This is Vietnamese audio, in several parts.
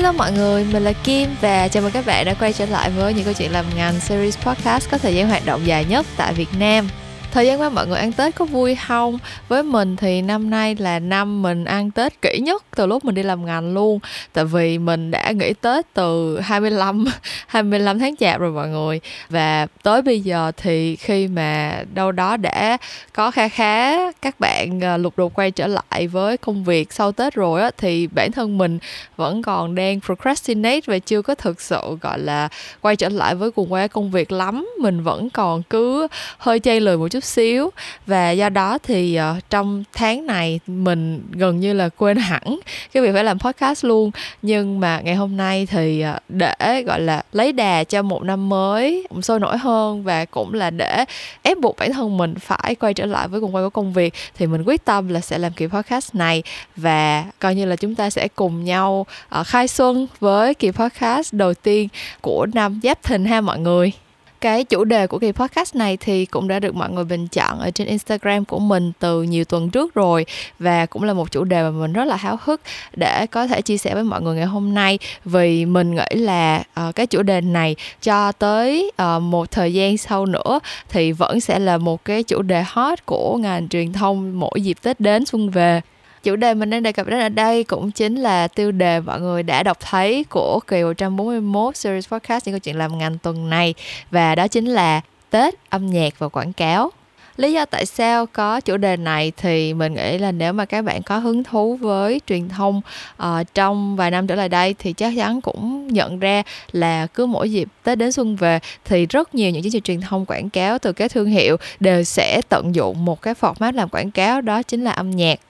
Hello mọi người, mình là Kim và chào mừng các bạn đã quay trở lại với những câu chuyện làm ngành series podcast có thời gian hoạt động dài nhất tại Việt Nam. Thời gian qua mọi người ăn Tết có vui không? Với mình thì năm nay là năm mình ăn Tết kỹ nhất từ lúc mình đi làm ngành luôn. Tại vì mình đã nghỉ Tết từ 25 25 tháng chạp rồi mọi người. Và tới bây giờ thì khi mà đâu đó đã có kha khá các bạn ờ, lục đục quay trở lại với công việc sau Tết rồi á, Thì bản thân mình vẫn còn đang procrastinate và chưa có thực sự, gọi là, quay trở lại với cuồng quay công việc lắm. Mình vẫn còn cứ hơi chay lười một chút chút xíu. Và do đó thì uh, trong tháng này mình gần như là quên hẳn cái việc phải làm podcast luôn. Nhưng mà ngày hôm nay thì uh, để gọi là lấy đà cho một năm mới sôi nổi hơn và cũng là để ép buộc bản thân mình phải quay trở lại với cùng quay của công việc thì mình quyết tâm là sẽ làm kỳ podcast này. Và coi như là chúng ta sẽ cùng nhau uh, khai xuân với kỳ podcast đầu tiên của năm Giáp Thìn ha mọi người cái chủ đề của kỳ podcast này thì cũng đã được mọi người bình chọn ở trên Instagram của mình từ nhiều tuần trước rồi. Và cũng là một chủ đề mà mình rất là háo hức để có thể chia sẻ với mọi người ngày hôm nay. Vì mình nghĩ là uh, cái chủ đề này cho tới uh, một thời gian sau nữa thì vẫn sẽ là một cái chủ đề hot của ngành truyền thông mỗi dịp Tết đến xuân về chủ đề mình đang đề cập đến ở đây cũng chính là tiêu đề mọi người đã đọc thấy của kỳ 141 series podcast những câu chuyện làm ngành tuần này. Và đó chính là Tết, âm nhạc và quảng cáo. Lý do tại sao có chủ đề này thì mình nghĩ là nếu mà các bạn có hứng thú với truyền thông uh, trong vài năm trở lại đây thì chắc chắn cũng nhận ra là cứ mỗi dịp tết đến xuân về thì rất nhiều những chương trình truyền thông quảng cáo từ các thương hiệu đều sẽ tận dụng một cái format làm quảng cáo đó chính là âm nhạc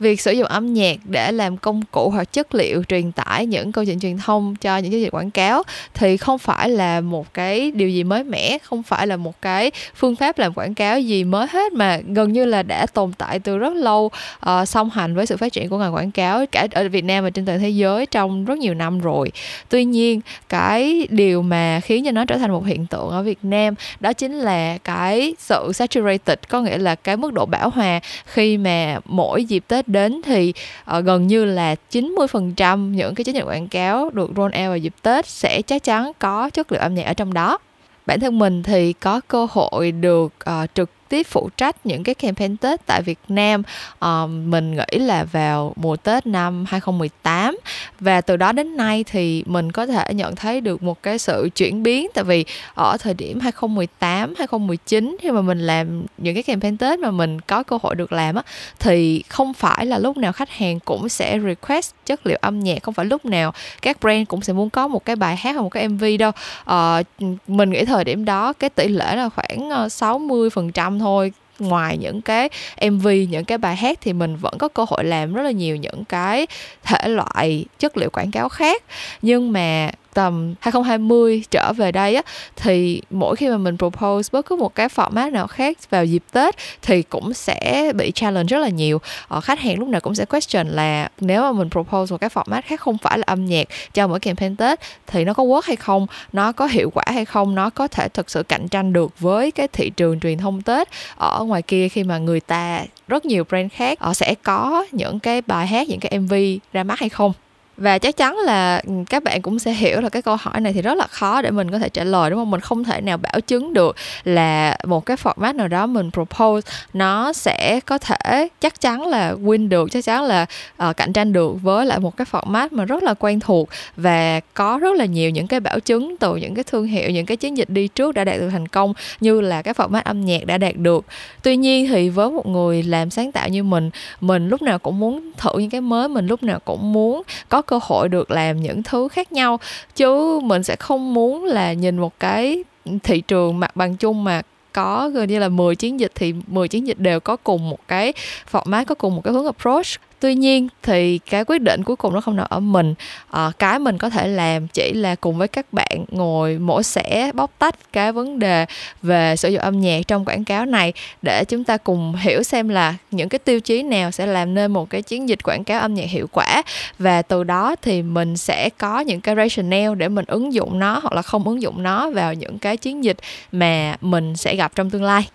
việc sử dụng âm nhạc để làm công cụ hoặc chất liệu truyền tải những câu chuyện truyền thông cho những chiến dịch quảng cáo thì không phải là một cái điều gì mới mẻ không phải là một cái phương pháp làm quảng cáo gì mới hết mà gần như là đã tồn tại từ rất lâu uh, song hành với sự phát triển của ngành quảng cáo cả ở Việt Nam và trên toàn thế giới trong rất nhiều năm rồi. Tuy nhiên cái điều mà khiến cho nó trở thành một hiện tượng ở Việt Nam đó chính là cái sự saturated có nghĩa là cái mức độ bão hòa khi mà mỗi dịp Tết đến thì uh, gần như là 90% những cái chiến dịch quảng cáo được roll out vào dịp Tết sẽ chắc chắn có chất lượng âm nhạc ở trong đó. Bản thân mình thì có cơ hội được uh, trực tiếp phụ trách những cái campaign Tết tại Việt Nam. Uh, mình nghĩ là vào mùa Tết năm 2018 và từ đó đến nay thì mình có thể nhận thấy được một cái sự chuyển biến. Tại vì ở thời điểm 2018 2019 khi mà mình làm những cái campaign Tết mà mình có cơ hội được làm á thì không phải là lúc nào khách hàng cũng sẽ request chất liệu âm nhạc. Không phải lúc nào các brand cũng sẽ muốn có một cái bài hát hoặc một cái MV đâu. Uh, mình nghĩ thời điểm đó cái tỷ lệ là khoảng ờ, 60 phần trăm thôi. Ngoài những cái MV những cái bài hát thì mình vẫn có cơ hội làm rất là nhiều những cái thể loại chất liệu quảng cáo khác. Nhưng mà tầm 2020 trở về đây á thì mỗi khi mà mình propose bất cứ một cái format nào khác vào dịp Tết thì cũng sẽ bị challenge rất là nhiều. Ờ, khách hàng lúc nào cũng sẽ question là nếu mà mình propose một cái format khác không phải là âm nhạc cho mỗi campaign Tết thì nó có work hay không nó có hiệu quả hay không nó có thể thực sự cạnh tranh được với cái thị trường truyền thông Tết. Ở ngoài kia khi mà người ta rất nhiều brand khác họ sẽ có những cái bài hát những cái MV ra mắt hay không và chắc chắn là ừ, các bạn cũng sẽ hiểu là cái câu hỏi này thì rất là khó để mình có thể trả lời đúng không? Mình không thể nào bảo chứng được là một cái format nào đó mình propose nó sẽ có thể chắc chắn là win được chắc chắn là uh, cạnh tranh được với lại một cái format mà rất là quen thuộc và có rất là nhiều những cái bảo chứng từ những cái thương hiệu những cái chiến dịch đi trước đã đạt được thành công như là cái format âm nhạc đã đạt được. Tuy nhiên thì với một người làm sáng tạo như mình mình lúc nào cũng muốn thử những cái mới mình lúc nào cũng muốn có cơ hội được làm những thứ khác nhau. Chứ mình sẽ không muốn là nhìn một cái thị trường mặt bằng chung mà có gần như là 10 chiến dịch thì 10 chiến dịch đều có cùng một cái format, có cùng một cái hướng approach tuy nhiên thì cái quyết định cuối cùng nó không nằm ở mình. À, cái mình có thể làm chỉ là cùng với các bạn ngồi mổ xẻ bóc tách cái vấn đề về sử dụng âm nhạc trong quảng cáo này để chúng ta cùng hiểu xem là những cái tiêu chí nào sẽ làm nên một cái chiến dịch quảng cáo âm nhạc hiệu quả. Và từ đó thì mình sẽ có những cái rationale để mình ứng dụng nó hoặc là không ứng dụng nó vào những cái chiến dịch mà mình sẽ gặp trong tương lai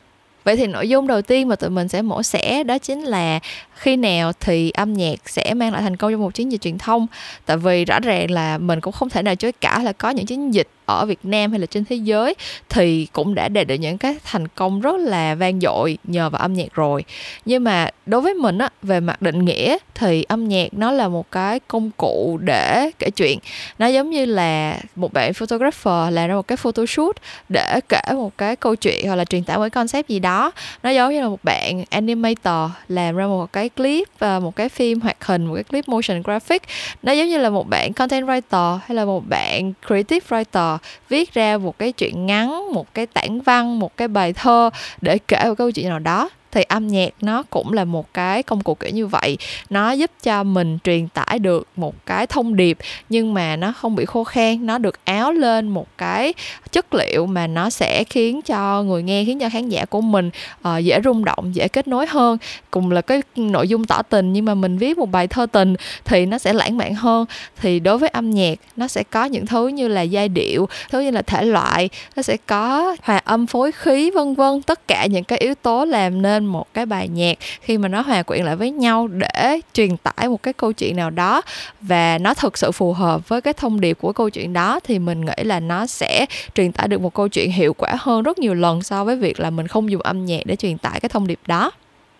vậy thì nội dung đầu tiên mà tụi mình sẽ mổ xẻ đó chính là khi nào thì âm nhạc sẽ mang lại thành công trong một chiến dịch truyền thông. Tại vì rõ ràng là mình cũng không thể nào chối cả là có những chiến dịch ở Việt Nam hay là trên thế giới thì cũng đã đạt được những cái thành công rất là vang dội nhờ vào âm nhạc rồi. Nhưng mà đối với mình á, về mặt định nghĩa thì âm nhạc nó là một cái công cụ để kể chuyện. Nó giống như là một bạn photographer làm ra một cái photoshoot để kể một cái câu chuyện hoặc là truyền tải một cái concept gì đó. Nó giống như là một bạn animator làm ra một cái clip và một cái phim hoạt hình, một cái clip motion graphic. Nó giống như là một bạn content writer hay là một bạn creative writer viết ra một cái chuyện ngắn, một cái tản văn, một cái bài thơ để kể một câu chuyện nào đó. Thì âm nhạc nó cũng là một cái công cụ kiểu như vậy. Nó giúp cho mình truyền tải được một cái thông điệp nhưng mà nó không bị khô khan. Nó được áo lên một cái chất liệu mà nó sẽ khiến cho người nghe khiến cho khán giả của mình uh, dễ rung động dễ kết nối hơn. Cùng là cái nội dung tỏ tình nhưng mà mình viết một bài thơ tình thì nó sẽ lãng mạn hơn. Thì đối với âm nhạc nó sẽ có những thứ như là giai điệu thứ như là thể loại nó sẽ có hòa âm phối khí vân vân. Tất cả những cái yếu tố làm nên một cái bài nhạc khi mà nó hòa quyện lại với nhau để truyền tải một cái câu chuyện nào đó và nó thực sự phù hợp với cái thông điệp của câu chuyện đó thì mình nghĩ là nó sẽ truyền tải được một câu chuyện hiệu quả hơn rất nhiều lần so với việc là mình không dùng âm nhạc để truyền tải cái thông điệp đó.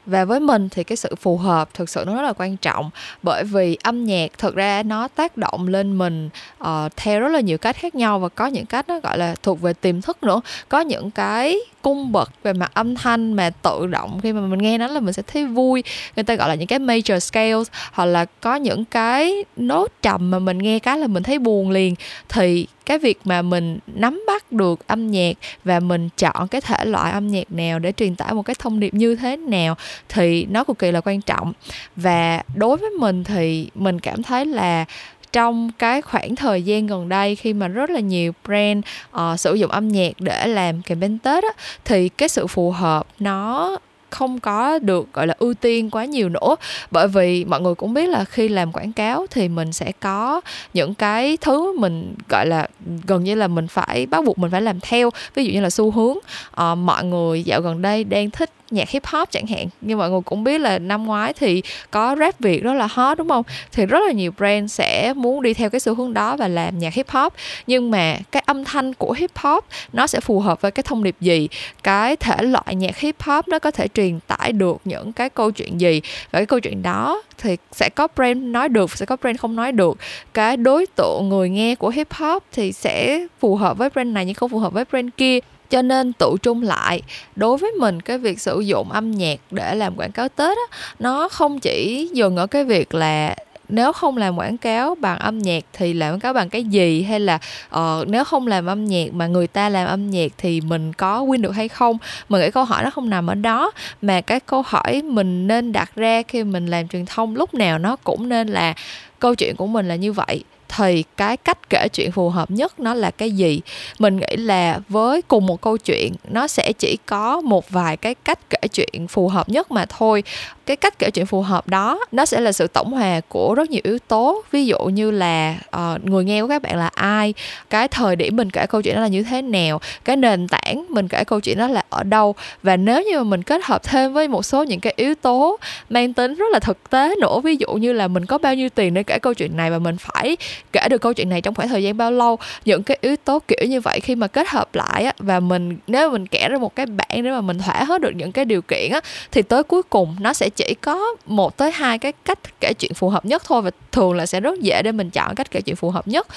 Và với mình thì cái sự phù hợp thực sự nó rất là quan trọng bởi vì âm nhạc thực ra nó tác động lên mình uh, theo rất là nhiều cách khác nhau và có những cách nó gọi là thuộc về tiềm thức nữa. Có những cái cung bậc về mặt âm thanh mà tự động khi mà mình nghe nó là mình sẽ thấy vui người ta gọi là những cái major scales hoặc là có những cái nốt trầm mà mình nghe cái là mình thấy buồn liền. Thì cái việc mà mình nắm bắt được âm nhạc và mình chọn cái thể loại âm nhạc nào để truyền tải một cái thông điệp như thế nào thì nó cực kỳ là quan trọng. Và đối với mình thì mình cảm thấy là trong cái khoảng thời gian gần đây khi mà rất là nhiều brand uh, sử dụng âm nhạc để làm campaign tết á thì cái sự phù hợp nó không có được gọi là ưu tiên quá nhiều nữa. Bởi vì mọi người cũng biết là khi làm quảng cáo thì mình sẽ có những cái thứ mình gọi là gần như là mình phải bắt buộc mình phải làm theo. Ví dụ như là xu hướng uh, mọi người dạo gần đây đang thích nhạc hip hop chẳng hạn. Như mọi người cũng biết là năm ngoái thì có rap việt rất là hot, đúng không? Thì rất là nhiều brand sẽ muốn đi theo cái xu hướng đó và làm nhạc hip hop. Nhưng mà cái âm thanh của hip hop nó sẽ phù hợp với cái thông điệp gì? Cái thể loại nhạc hip hop nó có thể truyền tải được những cái câu chuyện gì? Và cái câu chuyện đó thì sẽ có brand nói được, sẽ có brand không nói được. Cái đối tượng người nghe của hip hop thì sẽ phù hợp với brand này nhưng không phù hợp với brand kia cho nên tụ trung lại đối với mình cái việc sử dụng âm nhạc để làm quảng cáo tết á nó không chỉ dừng ở cái việc là nếu không làm quảng cáo bằng âm nhạc thì làm quảng cáo bằng cái gì? Hay là uh, nếu không làm âm nhạc mà người ta làm âm nhạc thì mình có win được hay không? Mình nghĩ câu hỏi nó không nằm ở đó mà cái câu hỏi mình nên đặt ra khi mình làm truyền thông lúc nào nó cũng nên là câu chuyện của mình là như vậy thì cái cách kể chuyện phù hợp nhất nó là cái gì? Mình nghĩ là với cùng một câu chuyện nó sẽ chỉ có một vài cái cách kể chuyện phù hợp nhất mà thôi. Cái cách kể chuyện phù hợp đó nó sẽ là sự tổng hòa của rất nhiều yếu tố. Ví dụ như là uh, người nghe của các bạn là ai cái thời điểm mình kể câu chuyện đó là như thế nào cái nền tảng mình kể câu chuyện đó là ở đâu. Và nếu như mà mình kết hợp thêm với một số những cái yếu tố mang tính rất là thực tế nữa ví dụ như là mình có bao nhiêu tiền để kể câu chuyện này và mình phải kể được câu chuyện này trong khoảng thời gian bao lâu. Những cái yếu tố kiểu như vậy khi mà kết hợp lại á, và mình, nếu mình kể ra một cái bản để mà mình thỏa hết được những cái điều kiện á, thì tới cuối cùng nó sẽ chỉ có một tới hai cái cách kể chuyện phù hợp nhất thôi và thường là sẽ rất dễ để mình chọn cách kể chuyện phù hợp nhất.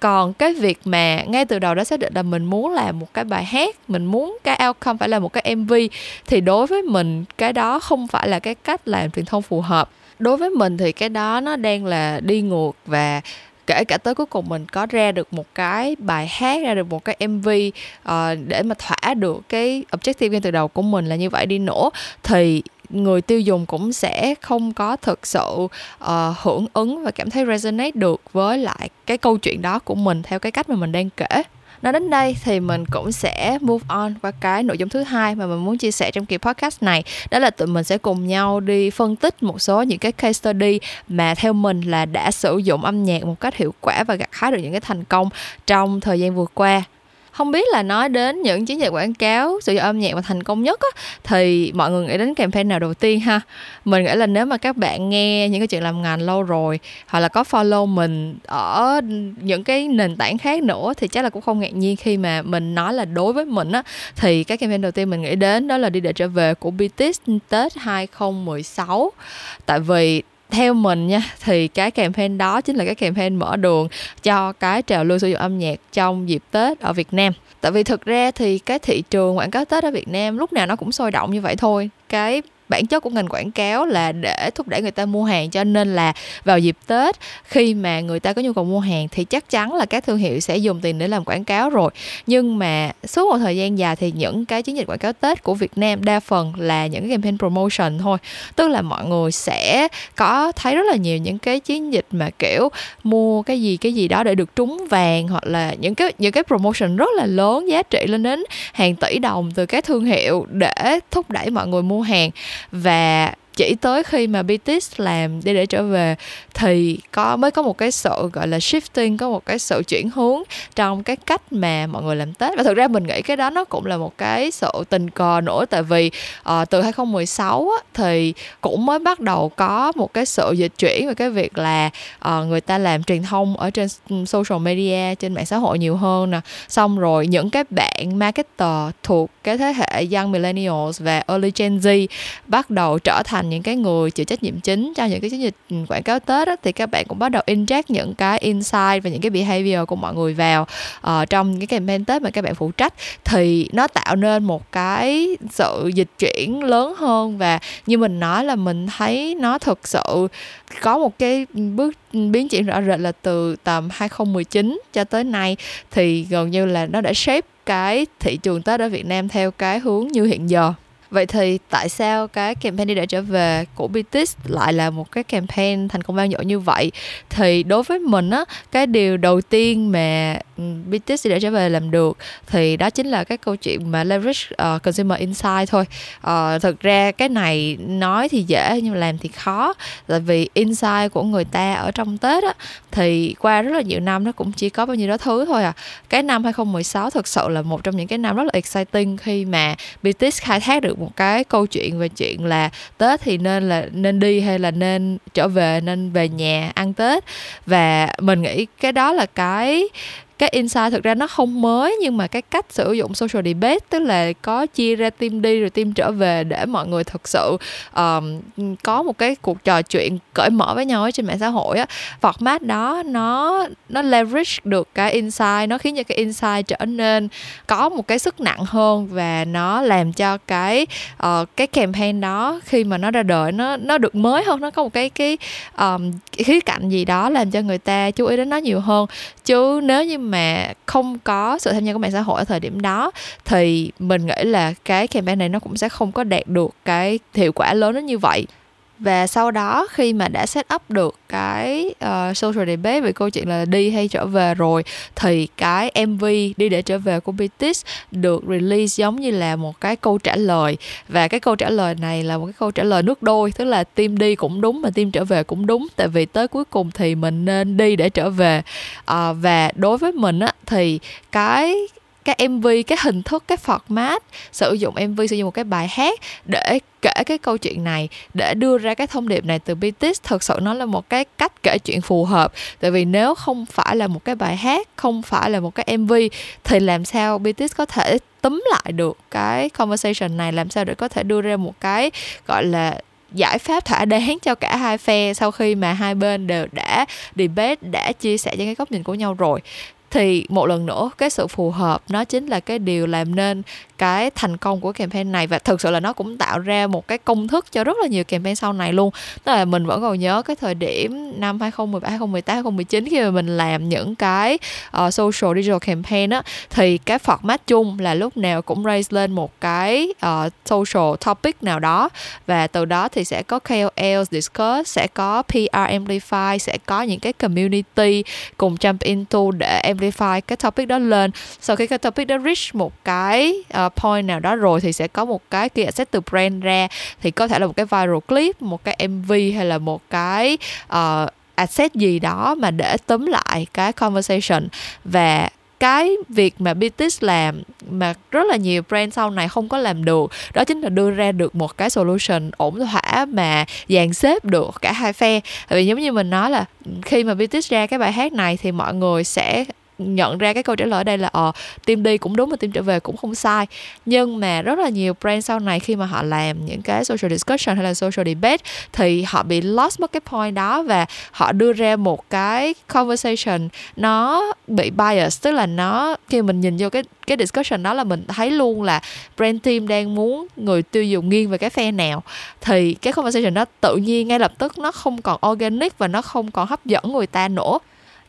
Còn cái việc mà ngay từ đầu đã xác định là mình muốn làm một cái bài hát, mình muốn cái outcome phải là một cái mv thì đối với mình cái đó không phải là cái cách làm truyền thông phù hợp. Đối với mình thì cái đó nó đang là đi ngược và kể cả tới cuối cùng mình có ra được một cái bài hát ra được một cái mv uh, ờ, để mà thỏa được cái objective ngay từ đầu của mình là như vậy đi nữa thì người tiêu dùng cũng sẽ không có thực sự uh, hưởng ứng và cảm thấy resonate được với lại cái câu chuyện đó của mình theo cái cách mà mình đang kể nói đến đây thì mình cũng sẽ move on qua cái nội dung thứ hai mà mình muốn chia sẻ trong kỳ podcast này. Đó là tụi mình sẽ cùng nhau đi phân tích một số những cái case study mà theo mình là đã sử dụng âm nhạc một cách hiệu quả và gặt hái được những cái thành công trong thời gian vừa qua không biết là nói đến những chiến dịch quảng cáo sử dụng âm nhạc mà thành công nhất á, thì mọi người nghĩ đến campaign nào đầu tiên ha? Mình nghĩ là nếu mà các bạn nghe những cái chuyện làm ngành lâu rồi hoặc là có follow mình ở những cái nền tảng khác nữa thì chắc là cũng không ngạc nhiên khi mà mình nói là đối với mình á. Thì cái campaign đầu tiên mình nghĩ đến đó là đi để trở về của BTS Tết 2016 tại vì theo mình nha, thì cái campaign đó chính là cái campaign mở đường cho cái trào lưu sử dụng âm nhạc trong dịp Tết ở Việt Nam. Tại vì thực ra thì cái thị trường quảng cáo Tết ở Việt Nam lúc nào nó cũng sôi động như vậy thôi. Cái bản chất của ngành quảng cáo là để thúc đẩy người ta mua hàng cho nên là vào dịp Tết, khi mà người ta có nhu cầu mua hàng thì chắc chắn là các thương hiệu sẽ dùng tiền để làm quảng cáo rồi. Nhưng mà suốt một thời gian dài thì những cái chiến dịch quảng cáo Tết của Việt Nam đa phần là những cái campaign promotion thôi. Tức là mọi người sẽ có thấy rất là nhiều những cái chiến dịch mà, kiểu, mua cái gì cái gì đó để được trúng vàng hoặc là những cái những cái promotion rất là lớn giá trị lên đến hàng tỷ đồng từ các thương hiệu để thúc đẩy mọi người mua hàng và chỉ tới khi mà BTS làm đi để trở về thì có mới có một cái sự gọi là shifting có một cái sự chuyển hướng trong cái cách mà mọi người làm Tết. Và thực ra mình nghĩ cái đó nó cũng là một cái sự tình cờ nữa tại vì uh, từ 2016 á, thì cũng mới bắt đầu có một cái sự dịch chuyển về cái việc là uh, người ta làm truyền thông ở trên social media trên mạng xã hội nhiều hơn nè. Xong rồi những cái bạn marketer thuộc cái thế hệ young millennials và early Gen Z bắt đầu trở thành những cái người chịu trách nhiệm chính cho những cái chiến dịch ừ, quảng cáo Tết á, thì các bạn cũng bắt đầu inject những cái insight và những cái behavior của mọi người vào uh, trong cái campaign Tết mà các bạn phụ trách. Thì nó tạo nên một cái sự dịch chuyển lớn hơn và như mình nói là mình thấy nó thực sự có một cái bước biến chuyển rõ rệt là từ tầm 2019 cho tới nay thì gần như là nó đã shape cái thị trường Tết ở Việt Nam theo cái hướng như hiện giờ. Vậy thì tại sao cái campaign đi để trở về của BTS lại là một cái campaign thành công vang dội như vậy? Thì đối với mình á, cái điều đầu tiên mà Ừ, BTS để trở về làm được thì đó chính là cái câu chuyện mà leverage uh, consumer insight thôi. Uh, thực ra cái này nói thì dễ nhưng mà làm thì khó. Tại vì insight của người ta ở trong Tết á thì qua rất là nhiều năm nó cũng chỉ có bao nhiêu đó thứ thôi à. Cái năm 2016 thực sự là một trong những cái năm rất là exciting khi mà BTS khai thác được một cái câu chuyện về chuyện là tết thì nên là nên đi hay là nên trở về nên về nhà ăn tết và mình nghĩ cái đó là cái cái insight thực ra nó không mới nhưng mà cái cách sử dụng social debate tức là có chia ra team đi rồi team trở về để mọi người thực sự um, có một cái cuộc trò chuyện cởi mở với nhau ấy trên mạng xã hội á. Format đó nó nó leverage được cái insight nó khiến cho cái insight trở nên có một cái sức nặng hơn và nó làm cho cái uh, cái campaign đó khi mà nó ra đời nó nó được mới hơn nó có một cái cái um, khía cạnh gì đó làm cho người ta chú ý đến nó nhiều hơn. Chứ nếu như mà mà không có sự tham gia của mạng xã hội ở thời điểm đó, thì mình nghĩ là cái campaign này nó cũng sẽ không có đạt được cái hiệu quả lớn đến như vậy và sau đó khi mà đã set up được cái uh, social debate về câu chuyện là đi hay trở về rồi thì cái MV đi để trở về của BTS được release giống như là một cái câu trả lời. Và cái câu trả lời này là một cái câu trả lời nước đôi tức là team đi cũng đúng mà team trở về cũng đúng tại vì tới cuối cùng thì mình nên đi để trở về. Uh, và đối với mình á thì cái cái MV cái hình thức, cái format, sử dụng MV sử dụng một cái bài hát để kể cái câu chuyện này, để đưa ra cái thông điệp này từ BTS thực sự nó là một cái cách kể chuyện phù hợp. Tại vì nếu không phải là một cái bài hát, không phải là một cái MV thì làm sao BTS có thể túm lại được cái conversation này? Làm sao để có thể đưa ra một cái, gọi là, giải pháp thỏa đáng cho cả hai phe sau khi mà hai bên đều đã debate, đã chia sẻ những cái góc nhìn của nhau rồi? Thì một lần nữa cái sự phù hợp nó chính là cái điều làm nên cái thành công của campaign này. Và thực sự là nó cũng tạo ra một cái công thức cho rất là nhiều campaign sau này luôn. Tức là mình vẫn còn nhớ cái thời điểm năm 2017 2018 2019 khi mà mình làm những cái uh, social digital campaign á thì cái format chung là lúc nào cũng raise lên một cái uh, social topic nào đó. Và từ đó thì sẽ có KOL discuss sẽ có PR amplify sẽ có những cái community cùng jump into để em amplify. Cái topic đó lên. Sau khi cái topic đó reach một cái uh, point nào đó rồi thì sẽ có một cái kia asset từ brand ra. Thì có thể là một cái viral clip một cái mv hay là một cái uh, asset gì đó mà để tóm lại cái conversation. Và cái việc mà BTS làm mà rất là nhiều brand sau này không có làm được đó chính là đưa ra được một cái solution ổn thỏa mà dàn xếp được cả hai phe. Tại vì giống như mình nói là ừ, khi mà BTS ra cái bài hát này thì mọi người sẽ nhận ra cái câu trả lời ở đây là ờ team đi cũng đúng mà team trở về cũng không sai. Nhưng mà rất là nhiều brand sau này khi mà họ làm những cái social discussion hay là social debate thì họ bị lost mất cái point đó và họ đưa ra một cái conversation nó bị bias tức là nó, khi mình nhìn vô cái cái discussion đó là mình thấy luôn là brand team đang muốn người tiêu dùng nghiêng về cái phe nào. Thì cái conversation đó tự nhiên ngay lập tức nó không còn organic và nó không còn hấp dẫn người ta nữa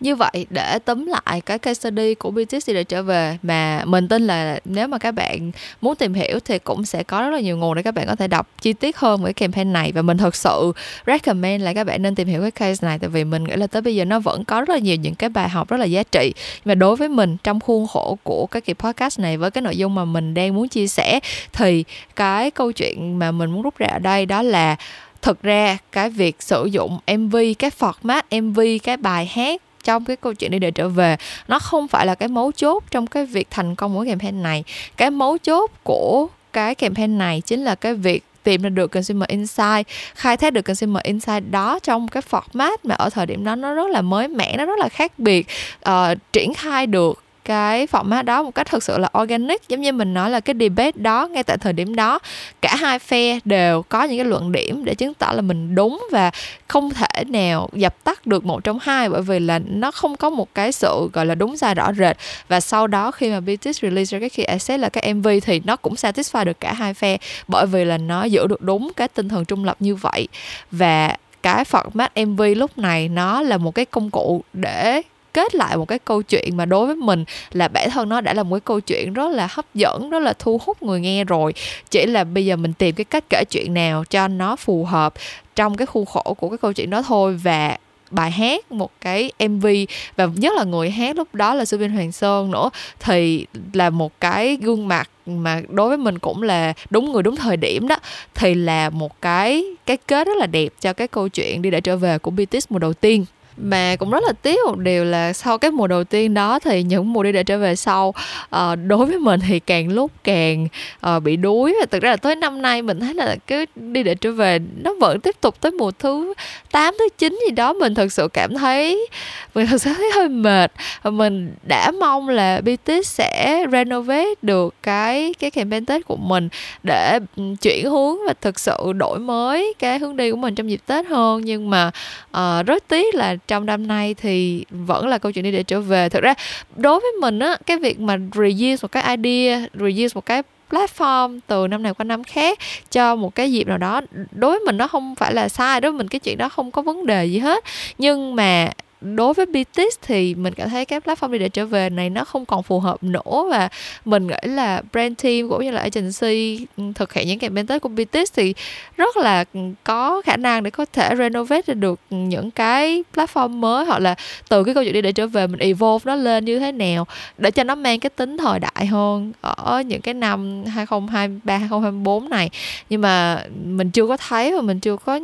như vậy, để tóm lại cái case study của BTS để trở về. Mà mình tin là nếu mà các bạn muốn tìm hiểu thì cũng sẽ có rất là nhiều nguồn để các bạn có thể đọc chi tiết hơn về cái campaign này. Và mình thật sự recommend là các bạn nên tìm hiểu cái case này, tại vì mình nghĩ là tới bây giờ nó vẫn có rất là nhiều những cái bài học rất là giá trị. Mà đối với mình, trong khuôn khổ của cái kỳ podcast này với cái nội dung mà mình đang muốn chia sẻ, thì cái câu chuyện mà mình muốn rút ra ở đây đó là, thực ra cái việc sử dụng mv cái format mv cái bài hát trong cái câu chuyện đi để trở về. Nó không phải là cái mấu chốt trong cái việc thành công của campaign này. Cái mấu chốt của cái campaign này chính là cái việc tìm ra được consumer insight khai thác được consumer insight đó trong cái format mà ở thời điểm đó nó rất là mới mẻ nó rất là khác biệt uh, triển khai được cái format đó một cách thực sự là organic, giống như mình nói là cái debate đó ngay tại thời điểm đó, cả hai phe đều có những cái luận điểm để chứng tỏ là mình đúng và không thể nào dập tắt được một trong hai bởi vì là nó không có một cái sự, gọi là, đúng sai rõ rệt. Và sau đó khi mà BTS release ra cái khi asset là cái MV thì nó cũng satisfy được cả hai phe bởi vì là nó giữ được đúng cái tinh thần trung lập như vậy. Và cái format MV lúc này nó là một cái công cụ để kết lại một cái câu chuyện mà đối với mình là bản thân nó đã là một cái câu chuyện rất là hấp dẫn, rất là thu hút người nghe rồi. Chỉ là bây giờ mình tìm cái cách kể chuyện nào cho nó phù hợp trong cái khuôn khổ của cái câu chuyện đó thôi. Và bài hát, một cái mv và nhất là người hát lúc đó là sư viên hoàng sơn nữa, thì là một cái gương mặt mà đối với mình cũng là đúng người đúng thời điểm đó, thì là một cái cái kết rất là đẹp cho cái câu chuyện đi để trở về của BTS mùa đầu tiên mà cũng rất là tiếc một điều là sau cái mùa đầu tiên đó thì những mùa đi để trở về sau uh, đối với mình thì càng lúc càng uh, bị đuối. Và thực ra là tới năm nay mình thấy là cái đi để trở về nó vẫn tiếp tục tới mùa thứ 8 thứ 9 gì đó mình thật sự cảm thấy mình thật sự thấy hơi mệt. Và mình đã mong là BTS sẽ renovate được cái cái campaign Tết của mình để ừ, chuyển hướng và thực sự đổi mới cái hướng đi của mình trong dịp Tết hơn. Nhưng mà uh, rất tiếc là trong năm nay thì vẫn là câu chuyện đi để trở về. Thực ra, đối với mình á, cái việc mà reuse một cái idea, reuse một cái platform từ năm này qua năm khác cho một cái dịp nào đó, đối với mình nó không phải là sai, đối với mình cái chuyện đó không có vấn đề gì hết. Nhưng mà đối với BTS thì mình cảm thấy cái platform đi để trở về này nó không còn phù hợp nữa và mình nghĩ là brand team cũng như là agency ừ, thực hiện những campaign Tết của BTS thì rất là có khả năng để có thể renovate được những cái platform mới hoặc là từ cái câu chuyện đi để trở về mình evolve nó lên như thế nào để cho nó mang cái tính thời đại hơn ở những cái năm 2023 2024 này. Nhưng mà mình chưa có thấy và mình chưa có ừ,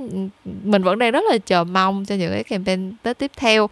mình vẫn đang rất là chờ mong cho những cái campaign Tết tiếp theo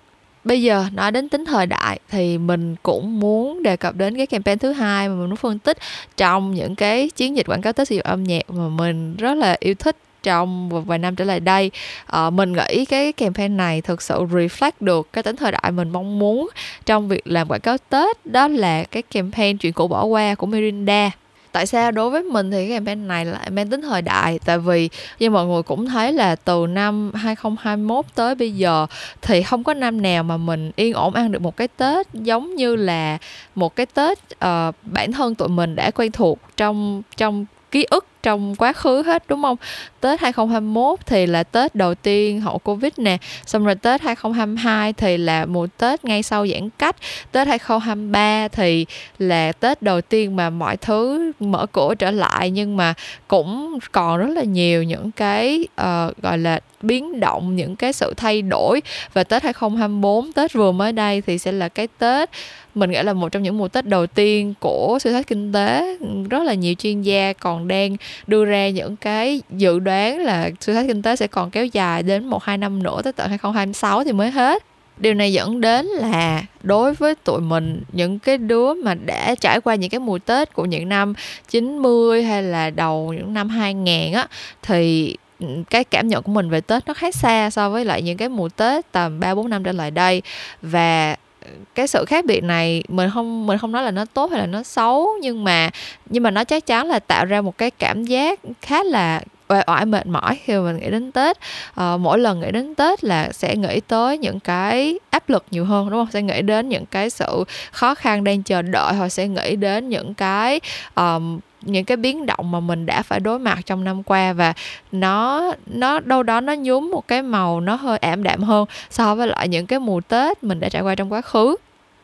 bây giờ nói đến tính thời đại thì mình cũng muốn đề cập đến cái campaign thứ hai mà mình muốn phân tích trong những cái chiến dịch quảng cáo tết sử dụng âm nhạc mà mình rất là yêu thích trong một vài năm trở lại đây. À, mình nghĩ cái campaign này thực sự reflect được cái tính thời đại mình mong muốn trong việc làm quảng cáo tết. Đó là cái campaign chuyện cũ bỏ qua của Mirinda tại sao? Đối với mình thì cái campaign này lại mang tính thời đại tại vì như mọi người cũng thấy là từ năm 2021 tới bây giờ thì không có năm nào mà mình yên ổn ăn được một cái tết giống như là một cái tết uh, bản thân tụi mình đã quen thuộc trong trong ký ức trong quá khứ hết đúng không? Tết 2021 thì là Tết đầu tiên hậu Covid nè, xong rồi Tết 2022 thì là mùa Tết ngay sau giãn cách, Tết 2023 thì là Tết đầu tiên mà mọi thứ mở cửa trở lại nhưng mà cũng còn rất là nhiều những cái uh, gọi là biến động những cái sự thay đổi. Và Tết 2024 Tết vừa mới đây thì sẽ là cái Tết mình nghĩ là một trong những mùa Tết đầu tiên của suy thoái kinh tế. Rất là nhiều chuyên gia còn đang đưa ra những cái dự đoán là suy thoái kinh tế sẽ còn kéo dài đến một hai năm nữa, tới tận 2026 thì mới hết. Điều này dẫn đến là đối với tụi mình, những cái đứa mà đã trải qua những cái mùa Tết của những năm 90 hay là đầu những năm 2000 á, thì ừ, cái cảm nhận của mình về Tết nó khá xa so với lại những cái mùa Tết tầm 3 4 năm trở lại đây. Và cái sự khác biệt này mình không mình không nói là nó tốt hay là nó xấu nhưng mà nhưng mà nó chắc chắn là tạo ra một cái cảm giác khá là uể oải mệt mỏi khi mà mình nghĩ đến tết. À, mỗi lần nghĩ đến tết là sẽ nghĩ tới những cái áp lực nhiều hơn đúng không? Sẽ nghĩ đến những cái sự khó khăn đang chờ đợi hoặc sẽ nghĩ đến những cái um, những cái biến động mà mình đã phải đối mặt trong năm qua và nó nó đâu đó nó nhúm một cái màu nó hơi ảm đạm hơn so với lại những cái mùa tết mình đã trải qua trong quá khứ.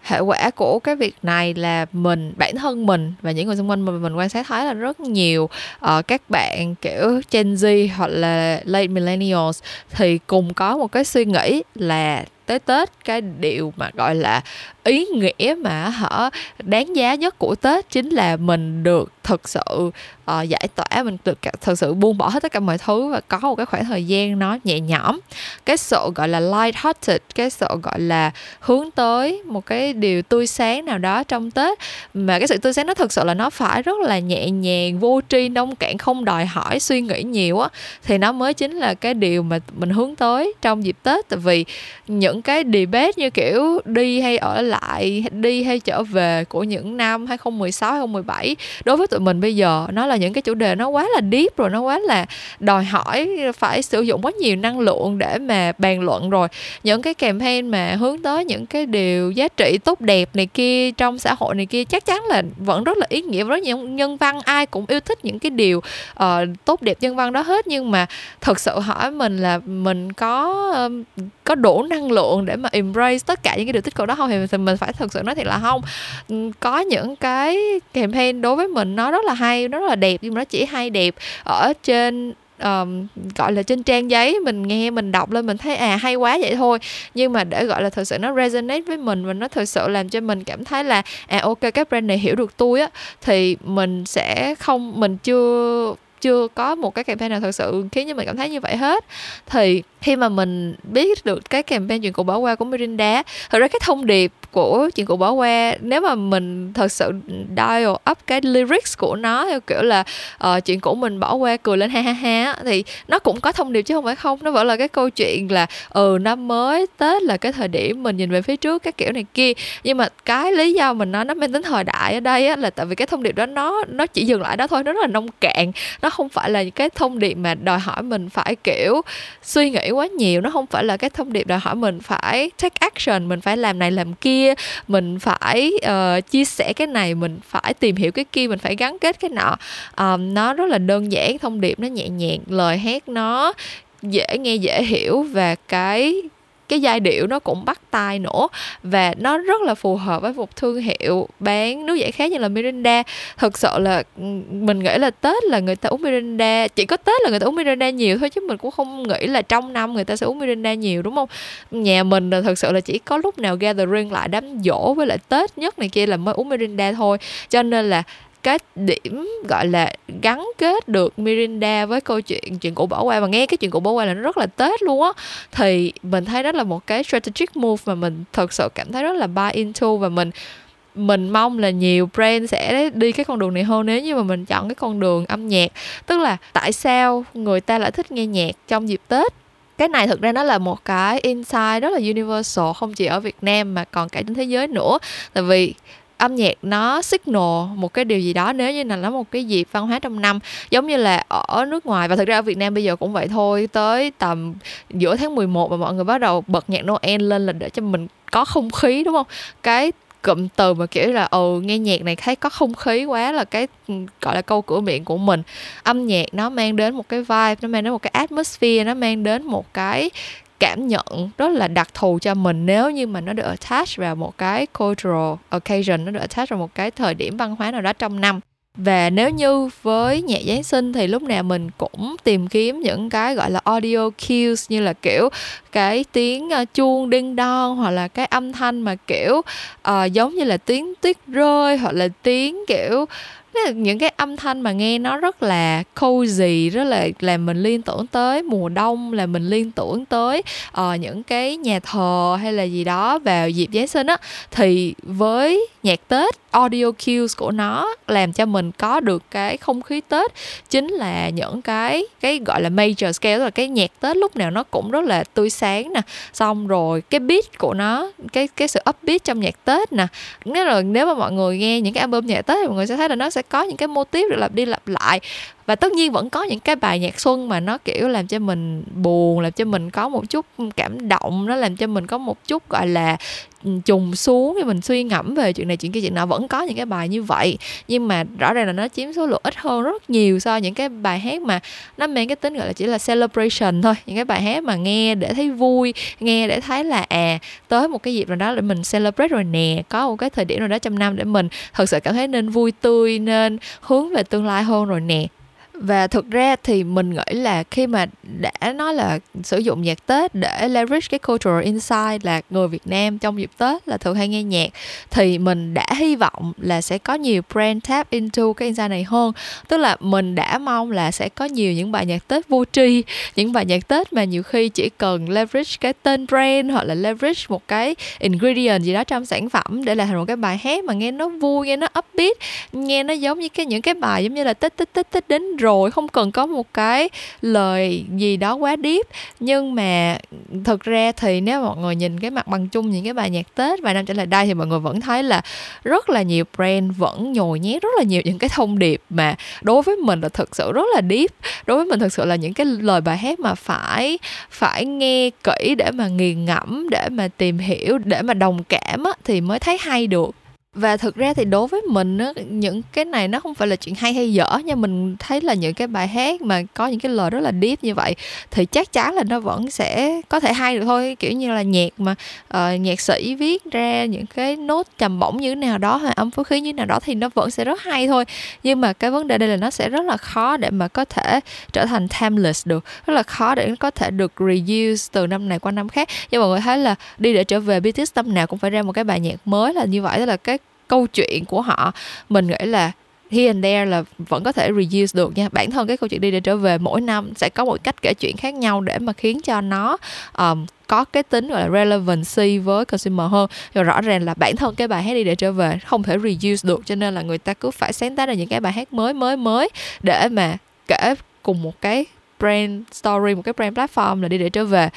Hệ quả của cái việc này là mình bản thân mình và những người xung quanh mình mình quan sát thấy là rất nhiều uh, các bạn kiểu Gen Z hoặc là late millennials thì cùng có một cái suy nghĩ là tới Tết cái điều mà gọi là ý nghĩa mà họ đáng giá nhất của Tết chính là mình được thực sự uh, giải tỏa mình được thực sự buông bỏ hết tất cả mọi thứ và có một cái khoảng thời gian nó nhẹ nhõm. Cái sự gọi là light hearted cái sự gọi là hướng tới một cái điều tươi sáng nào đó trong Tết. Mà cái sự tươi sáng nó thực sự là nó phải rất là nhẹ nhàng vô tri nông cạn không đòi hỏi suy nghĩ nhiều á. Thì nó mới chính là cái điều mà mình hướng tới trong dịp Tết. Tại vì những cái debate như kiểu đi hay ở lại đi hay trở về của những năm 2016 2017 đối với tụi mình bây giờ nó là những cái chủ đề nó quá là deep rồi nó quá là đòi hỏi phải sử dụng quá nhiều năng lượng để mà bàn luận rồi. Những cái campaign mà hướng tới những cái điều giá trị tốt đẹp này kia trong xã hội này kia chắc chắn là vẫn rất là ý nghĩa rất nhiều nhân văn. Ai cũng yêu thích những cái điều uh, tốt đẹp nhân văn đó hết. Nhưng mà thật sự hỏi mình là mình có um, có đủ năng lượng để mà embrace tất cả những cái điều tích cực đó không? Thì mình mình phải thực sự nói thiệt là không. Ừ, có những cái campaign đối với mình nó rất là hay nó rất là đẹp nhưng mà nó chỉ hay đẹp ở trên um, gọi là trên trang giấy mình nghe mình đọc lên mình thấy à hay quá vậy thôi. Nhưng mà để gọi là thực sự nó resonate với mình và nó thực sự làm cho mình cảm thấy là à ok cái brand này hiểu được tôi á thì mình sẽ không mình chưa chưa có một cái campaign nào thật sự khiến cho mình cảm thấy như vậy hết. Thì khi mà mình biết được cái campaign chuyện cũ bỏ qua của Mirinda thật ra cái thông điệp của chuyện cũ bỏ qua nếu mà mình thật sự dial up cái lyrics của nó theo kiểu là uh, chuyện cũ mình bỏ qua cười lên ha ha ha thì nó cũng có thông điệp chứ không phải không. Nó vẫn là cái câu chuyện là ừ năm mới tết là cái thời điểm mình nhìn về phía trước các kiểu này kia. Nhưng mà cái lý do mình nói nó mang tính thời đại ở đây á, là tại vì cái thông điệp đó nó nó chỉ dừng lại đó thôi nó rất là nông cạn. Nó không phải là cái thông điệp mà đòi hỏi mình phải kiểu suy nghĩ quá nhiều. Nó không phải là cái thông điệp đòi hỏi mình phải take action mình phải làm này làm kia mình phải uh, chia sẻ cái này mình phải tìm hiểu cái kia mình phải gắn kết cái nọ. Um, nó rất là đơn giản thông điệp nó nhẹ nhàng lời hát nó dễ nghe dễ hiểu và cái cái giai điệu nó cũng bắt tai nữa và nó rất là phù hợp với một thương hiệu bán nước giải khát như là Mirinda. Thực sự là mình nghĩ là Tết là người ta uống Mirinda. Chỉ có Tết là người ta uống Mirinda nhiều thôi chứ mình cũng không nghĩ là trong năm người ta sẽ uống Mirinda nhiều, đúng không? Nhà mình là thực sự là chỉ có lúc nào gathering lại đám dỗ với lại Tết nhất này kia là mới uống Mirinda thôi. Cho nên là cái điểm, gọi là, gắn kết được Mirinda với câu chuyện chuyện cũ bỏ qua và nghe cái chuyện cũ bỏ qua là nó rất là tết luôn á. Thì mình thấy đó là một cái strategic move mà mình thật sự cảm thấy rất là buy into và mình mình mong là nhiều brand sẽ đi cái con đường này hơn nếu như mà mình chọn cái con đường âm nhạc. Tức là tại sao người ta lại thích nghe nhạc trong dịp tết? Cái này thực ra nó là một cái insight rất là universal, không chỉ ở Việt Nam mà còn cả trên thế giới nữa. Tại vì âm nhạc nó signal một cái điều gì đó nếu như là nó một cái dịp văn hóa trong năm, giống như là ở nước ngoài. Và thực ra ở Việt Nam bây giờ cũng vậy thôi, tới tầm giữa tháng 11 mà mọi người bắt đầu bật nhạc Noel lên là để cho mình có không khí, đúng không? Cái cụm từ mà kiểu là ừ nghe nhạc này thấy có không khí quá là cái ừ, gọi là câu cửa miệng của mình. Âm nhạc nó mang đến một cái vibe, nó mang đến một cái atmosphere, nó mang đến một cái cảm nhận rất là đặc thù cho mình nếu như mà nó được attach vào một cái cultural occasion nó được attach vào một cái thời điểm văn hóa nào đó trong năm. Và nếu như với nhạc Giáng sinh thì lúc nào mình cũng tìm kiếm những cái gọi là audio cues như là kiểu cái tiếng uh, chuông đinh đon hoặc là cái âm thanh mà kiểu uh, giống như là tiếng tuyết rơi hoặc là tiếng kiểu những cái âm thanh mà nghe nó rất là cozy rất là làm mình liên tưởng tới mùa đông là mình liên tưởng tới uh, những cái nhà thờ hay là gì đó vào dịp giáng sinh á. Thì với nhạc tết audio cues của nó làm cho mình có được cái không khí tết. Chính là những cái cái gọi là major scale là cái nhạc tết lúc nào nó cũng rất là tươi sáng nè. Xong rồi cái beat của nó cái cái sự upbeat trong nhạc tết nè. Nếu là nếu mà mọi người nghe những cái album nhạc tết thì mọi người sẽ thấy là nó sẽ có những cái mô típ được lặp đi lặp lại và tất nhiên vẫn có những cái bài nhạc xuân mà nó, kiểu, làm cho mình buồn, làm cho mình có một chút cảm động, nó làm cho mình có một chút, gọi là ừ, trùng xuống thì mình suy ngẫm về chuyện này, chuyện kia, chuyện nọ. Vẫn có những cái bài như vậy, nhưng mà rõ ràng là nó chiếm số lượng ít hơn rất nhiều so với những cái bài hát mà nó mang cái tính, gọi là, chỉ là celebration thôi. Những cái bài hát mà nghe để thấy vui, nghe để thấy là à tới một cái dịp nào đó để mình celebrate rồi nè, có một cái thời điểm nào đó trong năm để mình thật sự cảm thấy nên vui tươi, nên hướng về tương lai hơn rồi nè và thực ra thì mình nghĩ là khi mà đã nói là sử dụng nhạc Tết để leverage cái cultural insight là người Việt Nam trong dịp Tết là thường hay nghe nhạc, thì mình đã hy vọng là sẽ có nhiều brand tap into cái insight này hơn. Tức là mình đã mong là sẽ có nhiều những bài nhạc Tết vô tri, những bài nhạc Tết mà nhiều khi chỉ cần leverage cái tên brand hoặc là leverage một cái ingredient gì đó trong sản phẩm để làm thành một cái bài hát mà nghe nó vui, nghe nó upbeat, nghe nó giống như cái, những cái bài giống như là Tết Tết Tết Tết đến rồi không cần có một cái lời gì đó quá deep. Nhưng mà thực ra thì nếu mọi người nhìn cái mặt bằng chung những cái bài nhạc tết vài năm trở lại đây thì mọi người vẫn thấy là rất là nhiều brand vẫn nhồi nhét rất là nhiều những cái thông điệp mà đối với mình là thực sự rất là deep. Đối với mình thực sự là những cái lời bài hát mà phải phải nghe kỹ để mà nghiền ngẫm để mà tìm hiểu để mà đồng cảm á, thì mới thấy hay được và thực ra thì đối với mình á những cái này nó không phải là chuyện hay hay dở nhưng mình thấy là những cái bài hát mà có những cái lời rất là deep như vậy thì chắc chắn là nó vẫn sẽ có thể hay được thôi. Kiểu như là nhạc mà uh, nhạc sĩ viết ra những cái nốt trầm bổng như thế nào đó hay âm phối khí như thế nào đó thì nó vẫn sẽ rất hay thôi. Nhưng mà cái vấn đề đây là nó sẽ rất là khó để mà có thể trở thành timeless được. Rất là khó để nó có thể được reuse từ năm này qua năm khác. Nhưng mọi người thấy là đi để trở về BTS năm nào cũng phải ra một cái bài nhạc mới là như vậy. Tức là cái câu chuyện của họ mình nghĩ là here and there là vẫn có thể reuse được nha. Bản thân cái câu chuyện đi để trở về mỗi năm sẽ có một cách kể chuyện khác nhau để mà khiến cho nó um, có cái tính gọi là relevancy với consumer hơn. Rồi rõ ràng là bản thân cái bài hát đi để trở về không thể reuse được cho nên là người ta cứ phải sáng tác ra những cái bài hát mới mới mới để mà kể cùng một cái brand story một cái brand platform là đi để trở về.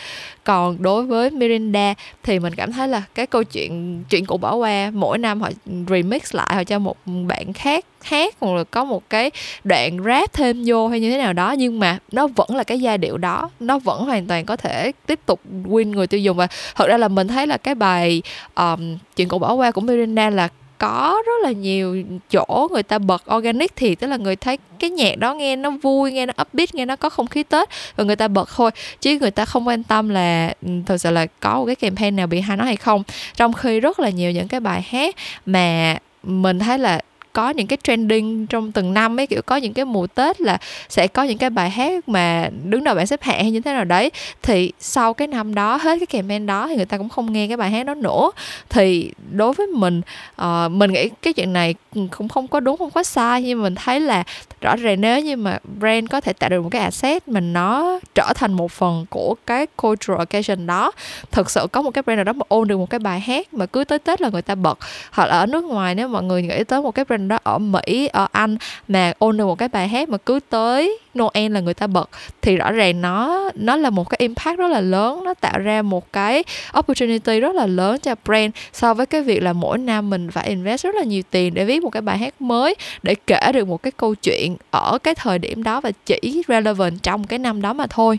Còn đối với Mirinda thì mình cảm thấy là cái câu chuyện chuyện cũ bỏ qua mỗi năm họ remix lại họ cho một bạn khác hát hoặc là có một cái đoạn rap thêm vô hay như thế nào đó nhưng mà nó vẫn là cái giai điệu đó nó vẫn hoàn toàn có thể tiếp tục win người tiêu dùng. Và thật ra là mình thấy là cái bài um, chuyện cũ bỏ qua của Mirinda là có rất là nhiều chỗ người ta bật organic thì tức là người thấy cái nhạc đó nghe nó vui, nghe nó upbeat, nghe nó có không khí tết và người ta bật thôi. Chứ người ta không quan tâm là ừ, thực thật sự là có một cái campaign nào bị hay nó hay không. Trong khi rất là nhiều những cái bài hát mà mình thấy là có những cái trending trong từng năm ấy kiểu có những cái mùa tết là sẽ có những cái bài hát mà đứng đầu bảng xếp hạng hay như thế nào đấy. Thì sau cái năm đó hết cái campaign đó thì người ta cũng không nghe cái bài hát đó nữa. Thì đối với mình uh, mình nghĩ cái chuyện này cũng không có đúng không có sai nhưng mình thấy là rõ ràng nếu như mà brand có thể tạo được một cái asset mà nó trở thành một phần của cái cultural occasion đó thực sự có một cái brand nào đó mà ôn được một cái bài hát mà cứ tới tết là người ta bật. Hoặc là ở nước ngoài nếu mọi người nghĩ tới một cái brand đó ở mỹ, ở anh, mà ôn được một cái bài hát mà cứ tới noel là người ta bật. Thì rõ ràng nó nó là một cái impact rất là lớn, nó tạo ra một cái opportunity rất là lớn cho brand. So với cái việc là mỗi năm mình phải invest rất là nhiều tiền để viết một cái bài hát mới, để kể được một cái câu chuyện ở cái thời điểm đó và chỉ relevant trong cái năm đó mà thôi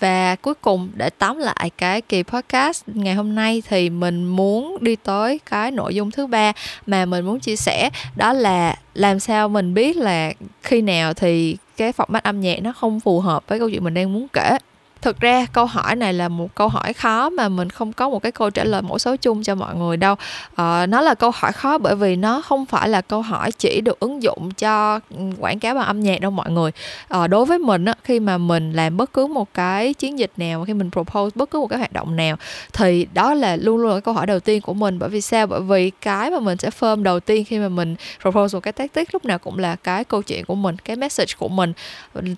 và cuối cùng, để tóm lại cái kỳ podcast ngày hôm nay thì mình muốn đi tới cái nội dung thứ ba mà mình muốn chia sẻ, đó là làm sao mình biết là khi nào thì cái format âm nhạc nó không phù hợp với câu chuyện mình đang muốn kể thực ra câu hỏi này là một câu hỏi khó mà mình không có một cái câu trả lời mẫu số chung cho mọi người đâu. À, nó là câu hỏi khó bởi vì nó không phải là câu hỏi chỉ được ứng dụng cho quảng cáo bằng âm nhạc đâu mọi người. À, đối với mình á, khi mà mình làm bất cứ một cái chiến dịch nào khi mình propose bất cứ một cái hoạt động nào thì đó là luôn luôn là câu hỏi đầu tiên của mình. Bởi vì sao? Bởi vì cái mà mình sẽ firm đầu tiên khi mà mình propose một cái tactic lúc nào cũng là cái câu chuyện của mình cái message của mình.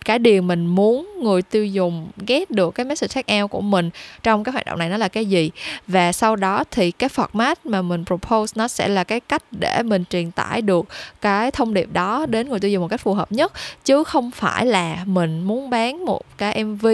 Cái điều mình muốn người tiêu dùng ghét được cái message check out của mình trong cái hoạt động này nó là cái gì. Và sau đó thì cái format mà mình propose nó sẽ là cái cách để mình truyền tải được cái thông điệp đó đến người tiêu dùng một cách phù hợp nhất. Chứ không phải là mình muốn bán một cái mv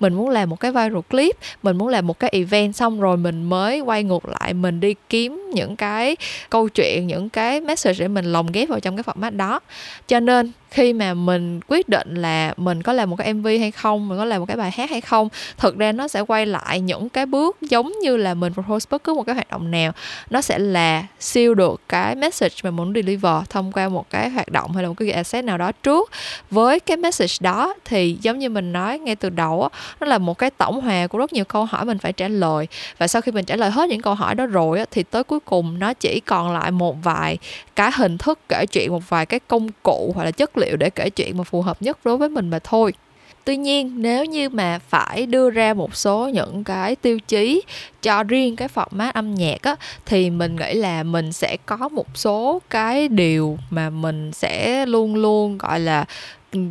mình muốn làm một cái viral clip, mình muốn làm một cái event xong rồi mình mới quay ngược lại, mình đi kiếm những cái câu chuyện, những cái message để mình lồng ghép vào trong cái format đó. Cho nên khi mà mình quyết định là mình có làm một cái mv hay không, mình có làm một cái bài hát hay không thực ra nó sẽ quay lại những cái bước giống như là mình propose bất cứ một cái hoạt động nào. Nó sẽ là siêu được cái message mà muốn deliver thông qua một cái hoạt động hay là một cái asset nào đó trước. Với cái message đó thì giống như mình nói ngay từ đầu nó là một cái tổng hòa của rất nhiều câu hỏi mình phải trả lời. Và sau khi mình trả lời hết những câu hỏi đó rồi thì tới cuối cùng nó chỉ còn lại một vài cái hình thức kể chuyện, một vài cái công cụ hoặc là chất liệu để kể chuyện mà phù hợp nhất đối với mình mà thôi. Tuy nhiên, nếu như mà phải đưa ra một số những cái tiêu chí cho riêng cái format âm nhạc á, thì mình nghĩ là mình sẽ có một số cái điều mà mình sẽ luôn luôn, gọi là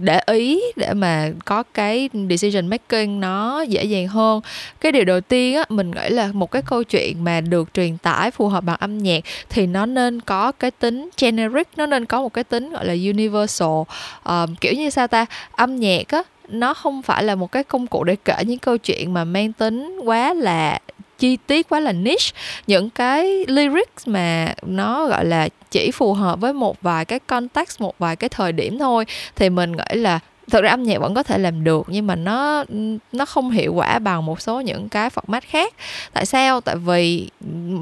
để ý để mà có cái decision making nó dễ dàng hơn. Cái điều đầu tiên á mình nghĩ là một cái câu chuyện mà được truyền tải phù hợp bằng âm nhạc thì nó nên có cái tính generic nó nên có một cái tính gọi là universal. Uh, kiểu như sao ta? Âm nhạc á nó không phải là một cái công cụ để kể những câu chuyện mà mang tính quá là chi tiết quá là niche. Những cái lyrics mà nó, gọi là, chỉ phù hợp với một vài cái context, một vài cái thời điểm thôi, thì mình nghĩ là thực ra âm nhạc vẫn có thể làm được, nhưng mà nó nó không hiệu quả bằng một số những cái format khác. Tại sao? Tại vì,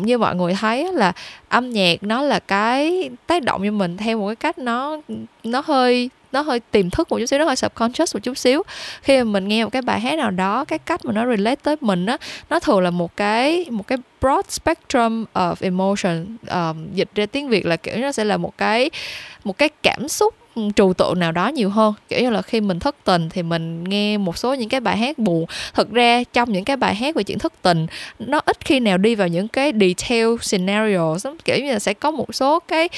như mọi người thấy là âm nhạc nó là cái tác động cho mình theo một cái cách nó nó hơi nó hơi tiềm thức một chút xíu nó hơi subconscious một chút xíu. Khi mà mình nghe một cái bài hát nào đó cái cách mà nó relate tới mình á nó thường là một cái một cái broad spectrum of emotion. Um, dịch ra tiếng việt là kiểu nó sẽ là một cái một cái cảm xúc ừ, trừu tượng nào đó nhiều hơn. Kiểu như là khi mình thất tình thì mình nghe một số những cái bài hát buồn. Thực ra trong những cái bài hát về chuyện thất tình nó ít khi nào đi vào những cái detail scenario kiểu như là sẽ có một số cái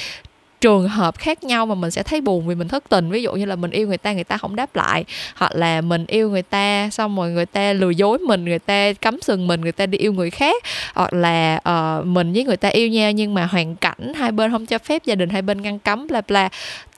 trường hợp khác nhau mà mình sẽ thấy buồn vì mình thất tình. Ví dụ như là mình yêu người ta người ta không đáp lại. Hoặc là mình yêu người ta xong rồi người ta lừa dối mình người ta cắm sừng mình người ta đi yêu người khác. Hoặc là uh, mình với người ta yêu nhau nhưng mà hoàn cảnh hai bên không cho phép gia đình hai bên ngăn cấm bla bla.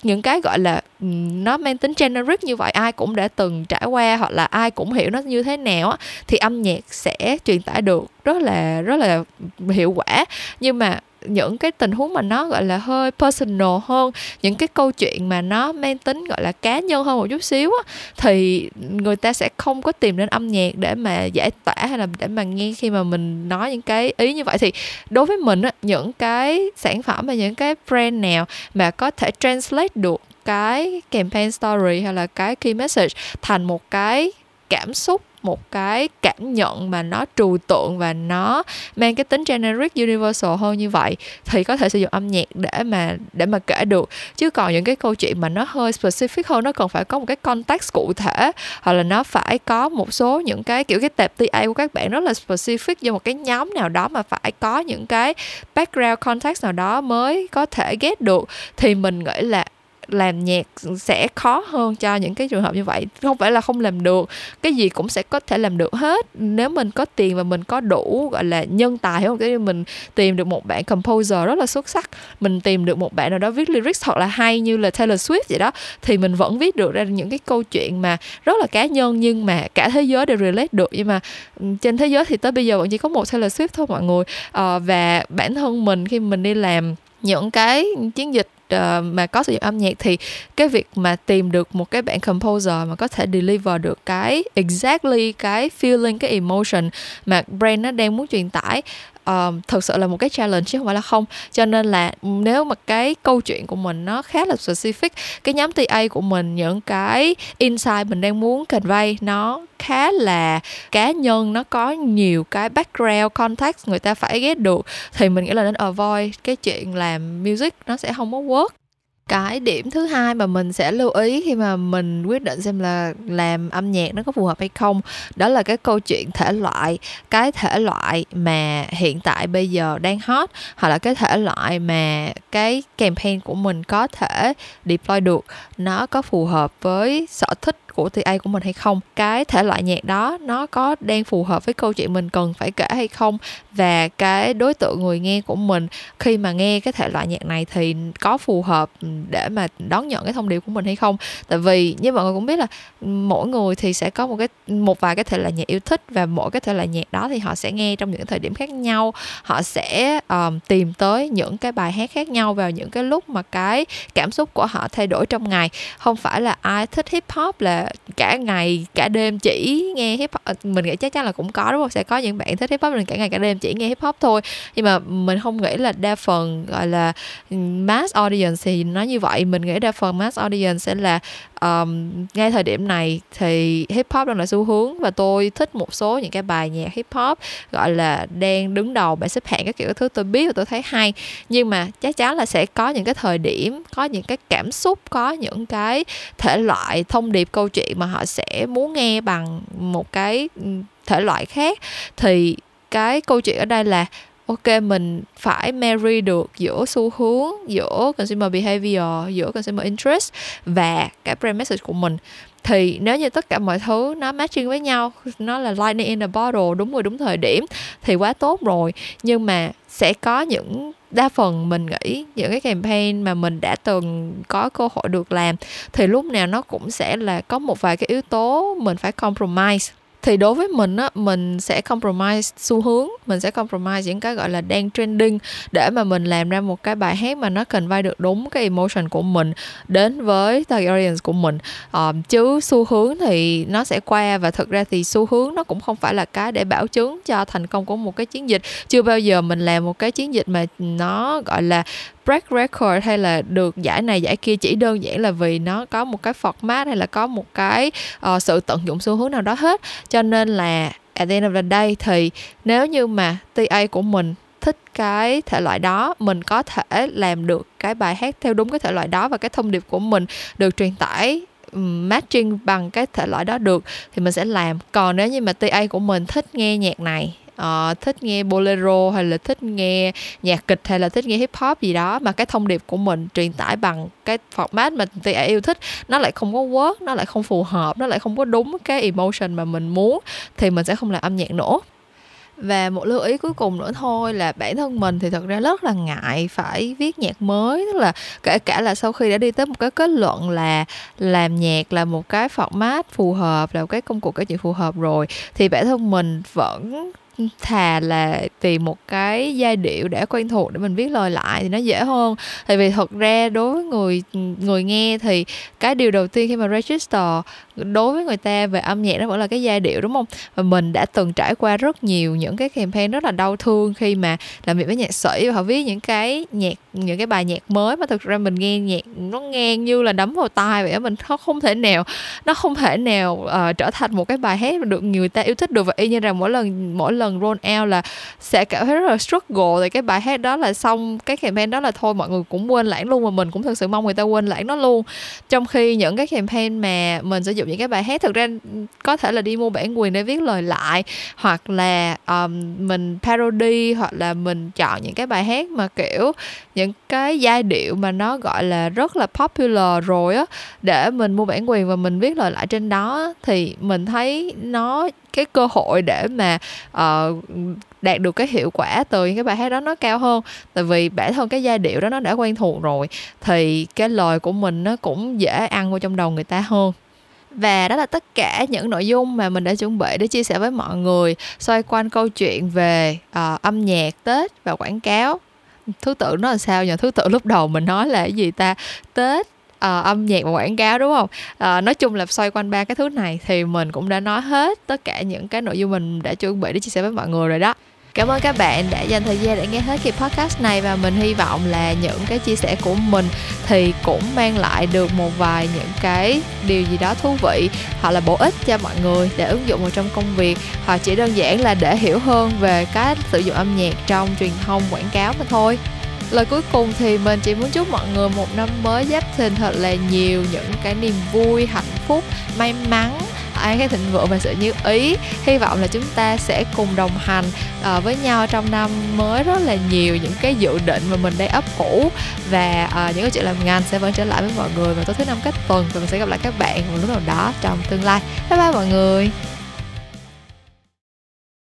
Những cái gọi là ừ, nó mang tính generic như vậy ai cũng đã từng trải qua hoặc là ai cũng hiểu nó như thế nào thì âm nhạc sẽ truyền tải được rất là rất là hiệu quả. Nhưng mà những cái tình huống mà nó, gọi là, hơi personal hơn, những cái câu chuyện mà nó mang tính, gọi là, cá nhân hơn một chút xíu á, thì người ta sẽ không có tìm đến âm nhạc để mà giải tỏa hay là để mà nghe khi mà mình nói những cái ý như vậy. Thì đối với mình á, những cái sản phẩm và những cái brand nào mà có thể translate được cái campaign story hay là cái key message thành một cái cảm xúc một cái cảm nhận mà nó trừu tượng và nó mang cái tính generic, universal hơn như vậy thì có thể sử dụng âm nhạc để mà để mà kể được. Chứ còn những cái câu chuyện mà nó hơi specific hơn, nó cần phải có một cái context cụ thể, hoặc là nó phải có một số những cái kiểu cái tệp TA của các bạn rất là specific cho một cái nhóm nào đó mà phải có những cái background context nào đó mới có thể ghét được, thì mình nghĩ là làm nhạc sẽ khó hơn cho những cái trường hợp như vậy. Không phải là không làm được cái gì cũng sẽ có thể làm được hết. Nếu mình có tiền và mình có đủ gọi là nhân tài không cái mình tìm được một bạn composer rất là xuất sắc mình tìm được một bạn nào đó viết lyrics thật là hay như là Taylor Swift vậy đó thì mình vẫn viết được ra những cái câu chuyện mà rất là cá nhân nhưng mà cả thế giới đều relate được. Nhưng mà ừ, trên thế giới thì tới bây giờ vẫn chỉ có một Taylor Swift thôi mọi người. À, và bản thân mình khi mình đi làm những cái chiến dịch uh, mà có sử dụng âm nhạc thì cái việc mà tìm được một cái bạn composer mà có thể deliver được cái exactly cái feeling cái emotion mà brand nó đang muốn truyền tải Ờ, um, thực sự là một cái challenge chứ không phải là không. Cho nên là nếu mà cái câu chuyện của mình nó khá là specific cái nhóm TA của mình những cái insight mình đang muốn convey nó khá là cá nhân nó có nhiều cái background context người ta phải ghét được thì mình nghĩ là nên avoid cái chuyện làm music nó sẽ không có work cái điểm thứ hai mà mình sẽ lưu ý khi mà mình quyết định xem là làm âm nhạc nó có phù hợp hay không, đó là cái câu chuyện thể loại, cái thể loại mà hiện tại bây giờ đang hot, hoặc là cái thể loại mà cái campaign của mình có thể deploy được, nó có phù hợp với sở thích của TA của mình hay không. Cái thể loại nhạc đó nó có đang phù hợp với câu chuyện mình cần phải kể hay không? Và cái đối tượng người nghe của mình khi mà nghe cái thể loại nhạc này thì có phù hợp để mà đón nhận cái thông điệp của mình hay không? Tại vì như mọi người cũng biết là mỗi người thì sẽ có một cái một vài cái thể loại nhạc yêu thích và mỗi cái thể loại nhạc đó thì họ sẽ nghe trong những thời điểm khác nhau. Họ sẽ um, tìm tới những cái bài hát khác nhau vào những cái lúc mà cái cảm xúc của họ thay đổi trong ngày. Không phải là ai thích hip hop là cả ngày, cả đêm chỉ nghe hip hop ờ, mình nghĩ chắc chắn là cũng có đúng không? Sẽ có những bạn thích hip hop, mình cả ngày, cả đêm chỉ nghe hip hop thôi. Nhưng mà mình không nghĩ là đa phần, gọi là mass audience thì nó như vậy. Mình nghĩ đa phần mass audience sẽ là um, ngay thời điểm này thì hip hop đang là xu hướng và tôi thích một số những cái bài nhạc hip hop gọi là đang đứng đầu bảng xếp hạng các kiểu thứ tôi biết và tôi thấy hay. Nhưng mà chắc chắn là sẽ có những cái thời điểm có những cái cảm xúc có những cái thể loại thông điệp câu chuyện mà họ sẽ muốn nghe bằng một cái thể loại khác. Thì cái câu chuyện ở đây là ok, mình phải marry được giữa xu hướng, giữa consumer behavior, giữa consumer interest và cái brand message của mình. Thì nếu như tất cả mọi thứ nó matching với nhau, nó là lightning in the bottle, đúng người, đúng thời điểm, thì quá tốt rồi. Nhưng mà sẽ có những đa phần mình nghĩ những cái campaign mà mình đã từng có cơ hội được làm, thì lúc nào nó cũng sẽ là có một vài cái yếu tố mình phải compromise thì đối với mình á mình sẽ compromise xu hướng mình sẽ compromise những cái gọi là đang trending để mà mình làm ra một cái bài hát mà nó cần vai được đúng cái emotion của mình đến với target audience của mình. Um, chứ xu hướng thì nó sẽ qua và thực ra thì xu hướng nó cũng không phải là cái để bảo chứng cho thành công của một cái chiến dịch. Chưa bao giờ mình làm một cái chiến dịch mà nó gọi là break record hay là được giải này giải kia chỉ đơn giản là vì nó có một cái format hay là có một cái uh, sự tận dụng xu hướng nào đó hết. Cho nên là at the end of the day thì nếu như mà TA của mình thích cái thể loại đó mình có thể làm được cái bài hát theo đúng cái thể loại đó và cái thông điệp của mình được truyền tải matching bằng cái thể loại đó được thì mình sẽ làm. Còn nếu như mà TA của mình thích nghe nhạc này uh, thích nghe bolero hay là thích nghe nhạc kịch hay là thích nghe hip hop gì đó. Mà cái thông điệp của mình truyền tải bằng cái format mà TA yêu thích nó lại không có work nó lại không phù hợp nó lại không có đúng cái emotion mà mình muốn thì mình sẽ không làm âm nhạc nữa. Và một lưu ý cuối cùng nữa thôi là bản thân mình thì thật ra rất là ngại phải viết nhạc mới. Tức là kể cả là sau khi đã đi tới một cái kết luận là làm nhạc là một cái format phù hợp là một cái công cụ kể chuyện phù hợp rồi thì bản thân mình vẫn thà là tìm một cái giai điệu để quen thuộc để mình viết lời lại thì nó dễ hơn. Tại vì thật ra đối với người người nghe thì cái điều đầu tiên khi mà register đối với người ta về âm nhạc nó vẫn là cái giai điệu đúng không? Và mình đã từng trải qua rất nhiều những cái campaign rất là đau thương khi mà làm việc với nhạc sĩ và họ viết những cái nhạc những cái bài nhạc mới mà thực ra mình nghe nhạc nó nghe như là đấm vào tai vậy mình nó không thể nào nó không thể nào uh, trở thành một cái bài hát được người ta yêu thích được. Và y như rằng mỗi lần mỗi lần roll out là sẽ cảm thấy rất là struggle. Thì cái bài hát đó là xong cái campaign đó là thôi mọi người cũng quên lãng luôn và mình cũng thực sự mong người ta quên lãng nó luôn. Trong khi những cái campaign mà mình sử dụng dụng những cái bài hát thực ra có thể là đi mua bản quyền để viết lời lại hoặc là um, mình parody hoặc là mình chọn những cái bài hát mà kiểu những cái giai điệu mà nó gọi là rất là popular rồi á để mình mua bản quyền và mình viết lời lại trên đó thì mình thấy nó cái cơ hội để mà uh, đạt được cái hiệu quả từ những cái bài hát đó nó cao hơn. Tại vì bản thân cái giai điệu đó nó đã quen thuộc rồi thì cái lời của mình nó cũng dễ ăn vô trong đầu người ta hơn. Và đó là tất cả những nội dung mà mình đã chuẩn bị để chia sẻ với mọi người xoay quanh câu chuyện về uh, âm nhạc tết và quảng cáo. Thứ tự nó là sao nhờ? Thứ tự lúc đầu mình nói là cái gì ta? Tết uh, âm nhạc và quảng cáo đúng không? Uh, nói chung là xoay quanh ba cái thứ này thì mình cũng đã nói hết tất cả những cái nội dung mình đã chuẩn bị để chia sẻ với mọi người rồi đó. Cảm ơn các bạn đã dành thời gian để nghe hết kỳ podcast này và mình hy vọng là những cái chia sẻ của mình thì cũng mang lại được một vài những cái điều gì đó thú vị hoặc là bổ ích cho mọi người để ứng dụng vào trong công việc. Hoặc chỉ đơn giản là để hiểu hơn về cách sử dụng âm nhạc trong truyền thông quảng cáo mà thôi lời cuối cùng thì mình chỉ muốn chúc mọi người một năm mới giáp thìn thật là nhiều những cái niềm vui hạnh phúc may mắn an cái thịnh vượng và sự như ý. Hy vọng là chúng ta sẽ cùng đồng hành uh, với nhau trong năm mới rất là nhiều những cái dự định mà mình đang ấp ủ. Và uh, những cái chuyện làm ngành sẽ vẫn trở lại với mọi người vào tối thứ năm cách tuần và mình sẽ gặp lại các bạn một lúc nào đó trong tương lai. Bye bye mọi người!